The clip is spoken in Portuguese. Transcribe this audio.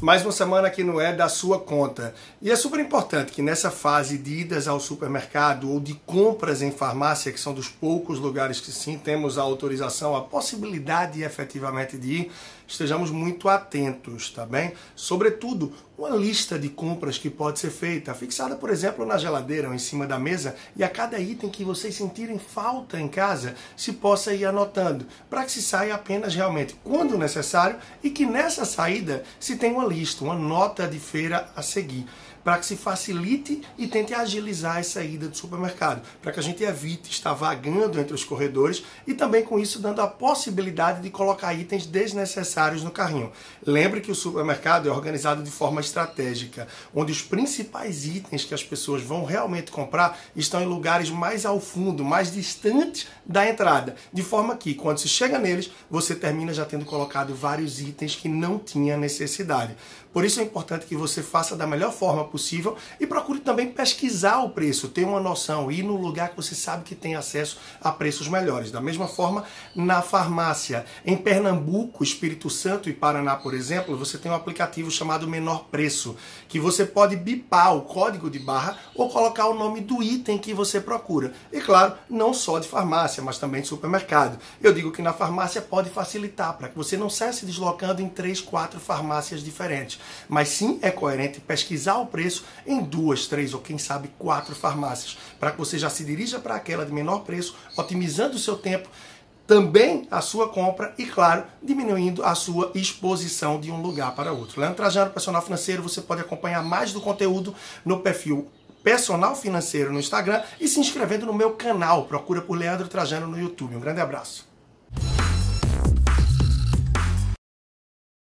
Mais uma semana que não é da sua conta. E é super importante que nessa fase de idas ao supermercado ou de compras em farmácia, que são dos poucos lugares que sim temos a autorização, a possibilidade efetivamente de ir, estejamos muito atentos, tá bem? Sobretudo, uma lista de compras que pode ser feita, fixada, por exemplo, na geladeira ou em cima da mesa, e a cada item que vocês sentirem falta em casa, se possa ir anotando, para que se saia apenas realmente quando necessário e que nessa saída se tenha uma lista, uma nota de feira a seguir para que se facilite e tente agilizar essa ida do supermercado, para que a gente evite estar vagando entre os corredores e também com isso dando a possibilidade de colocar itens desnecessários no carrinho. Lembre que o supermercado é organizado de forma estratégica, onde os principais itens que as pessoas vão realmente comprar estão em lugares mais ao fundo, mais distantes da entrada, de forma que quando se chega neles, você termina já tendo colocado vários itens que não tinha necessidade. Por isso é importante que você faça da melhor forma possível e procure também pesquisar o preço, ter uma noção, ir no lugar que você sabe que tem acesso a preços melhores. Da mesma forma, na farmácia. Em Pernambuco, Espírito Santo e Paraná, por exemplo, você tem um aplicativo chamado Menor Preço, que você pode bipar o código de barra ou colocar o nome do item que você procura. E claro, não só de farmácia, mas também de supermercado. Eu digo que na farmácia pode facilitar para que você não saia se deslocando em três, quatro farmácias diferentes. Mas sim é coerente pesquisar o preço em duas, três ou quem sabe quatro farmácias, para que você já se dirija para aquela de menor preço, otimizando o seu tempo também a sua compra e, claro, diminuindo a sua exposição de um lugar para outro. Leandro Trajano, personal financeiro, você pode acompanhar mais do conteúdo no perfil Personal Financeiro no Instagram e se inscrevendo no meu canal. Procura por Leandro Trajano no YouTube. Um grande abraço.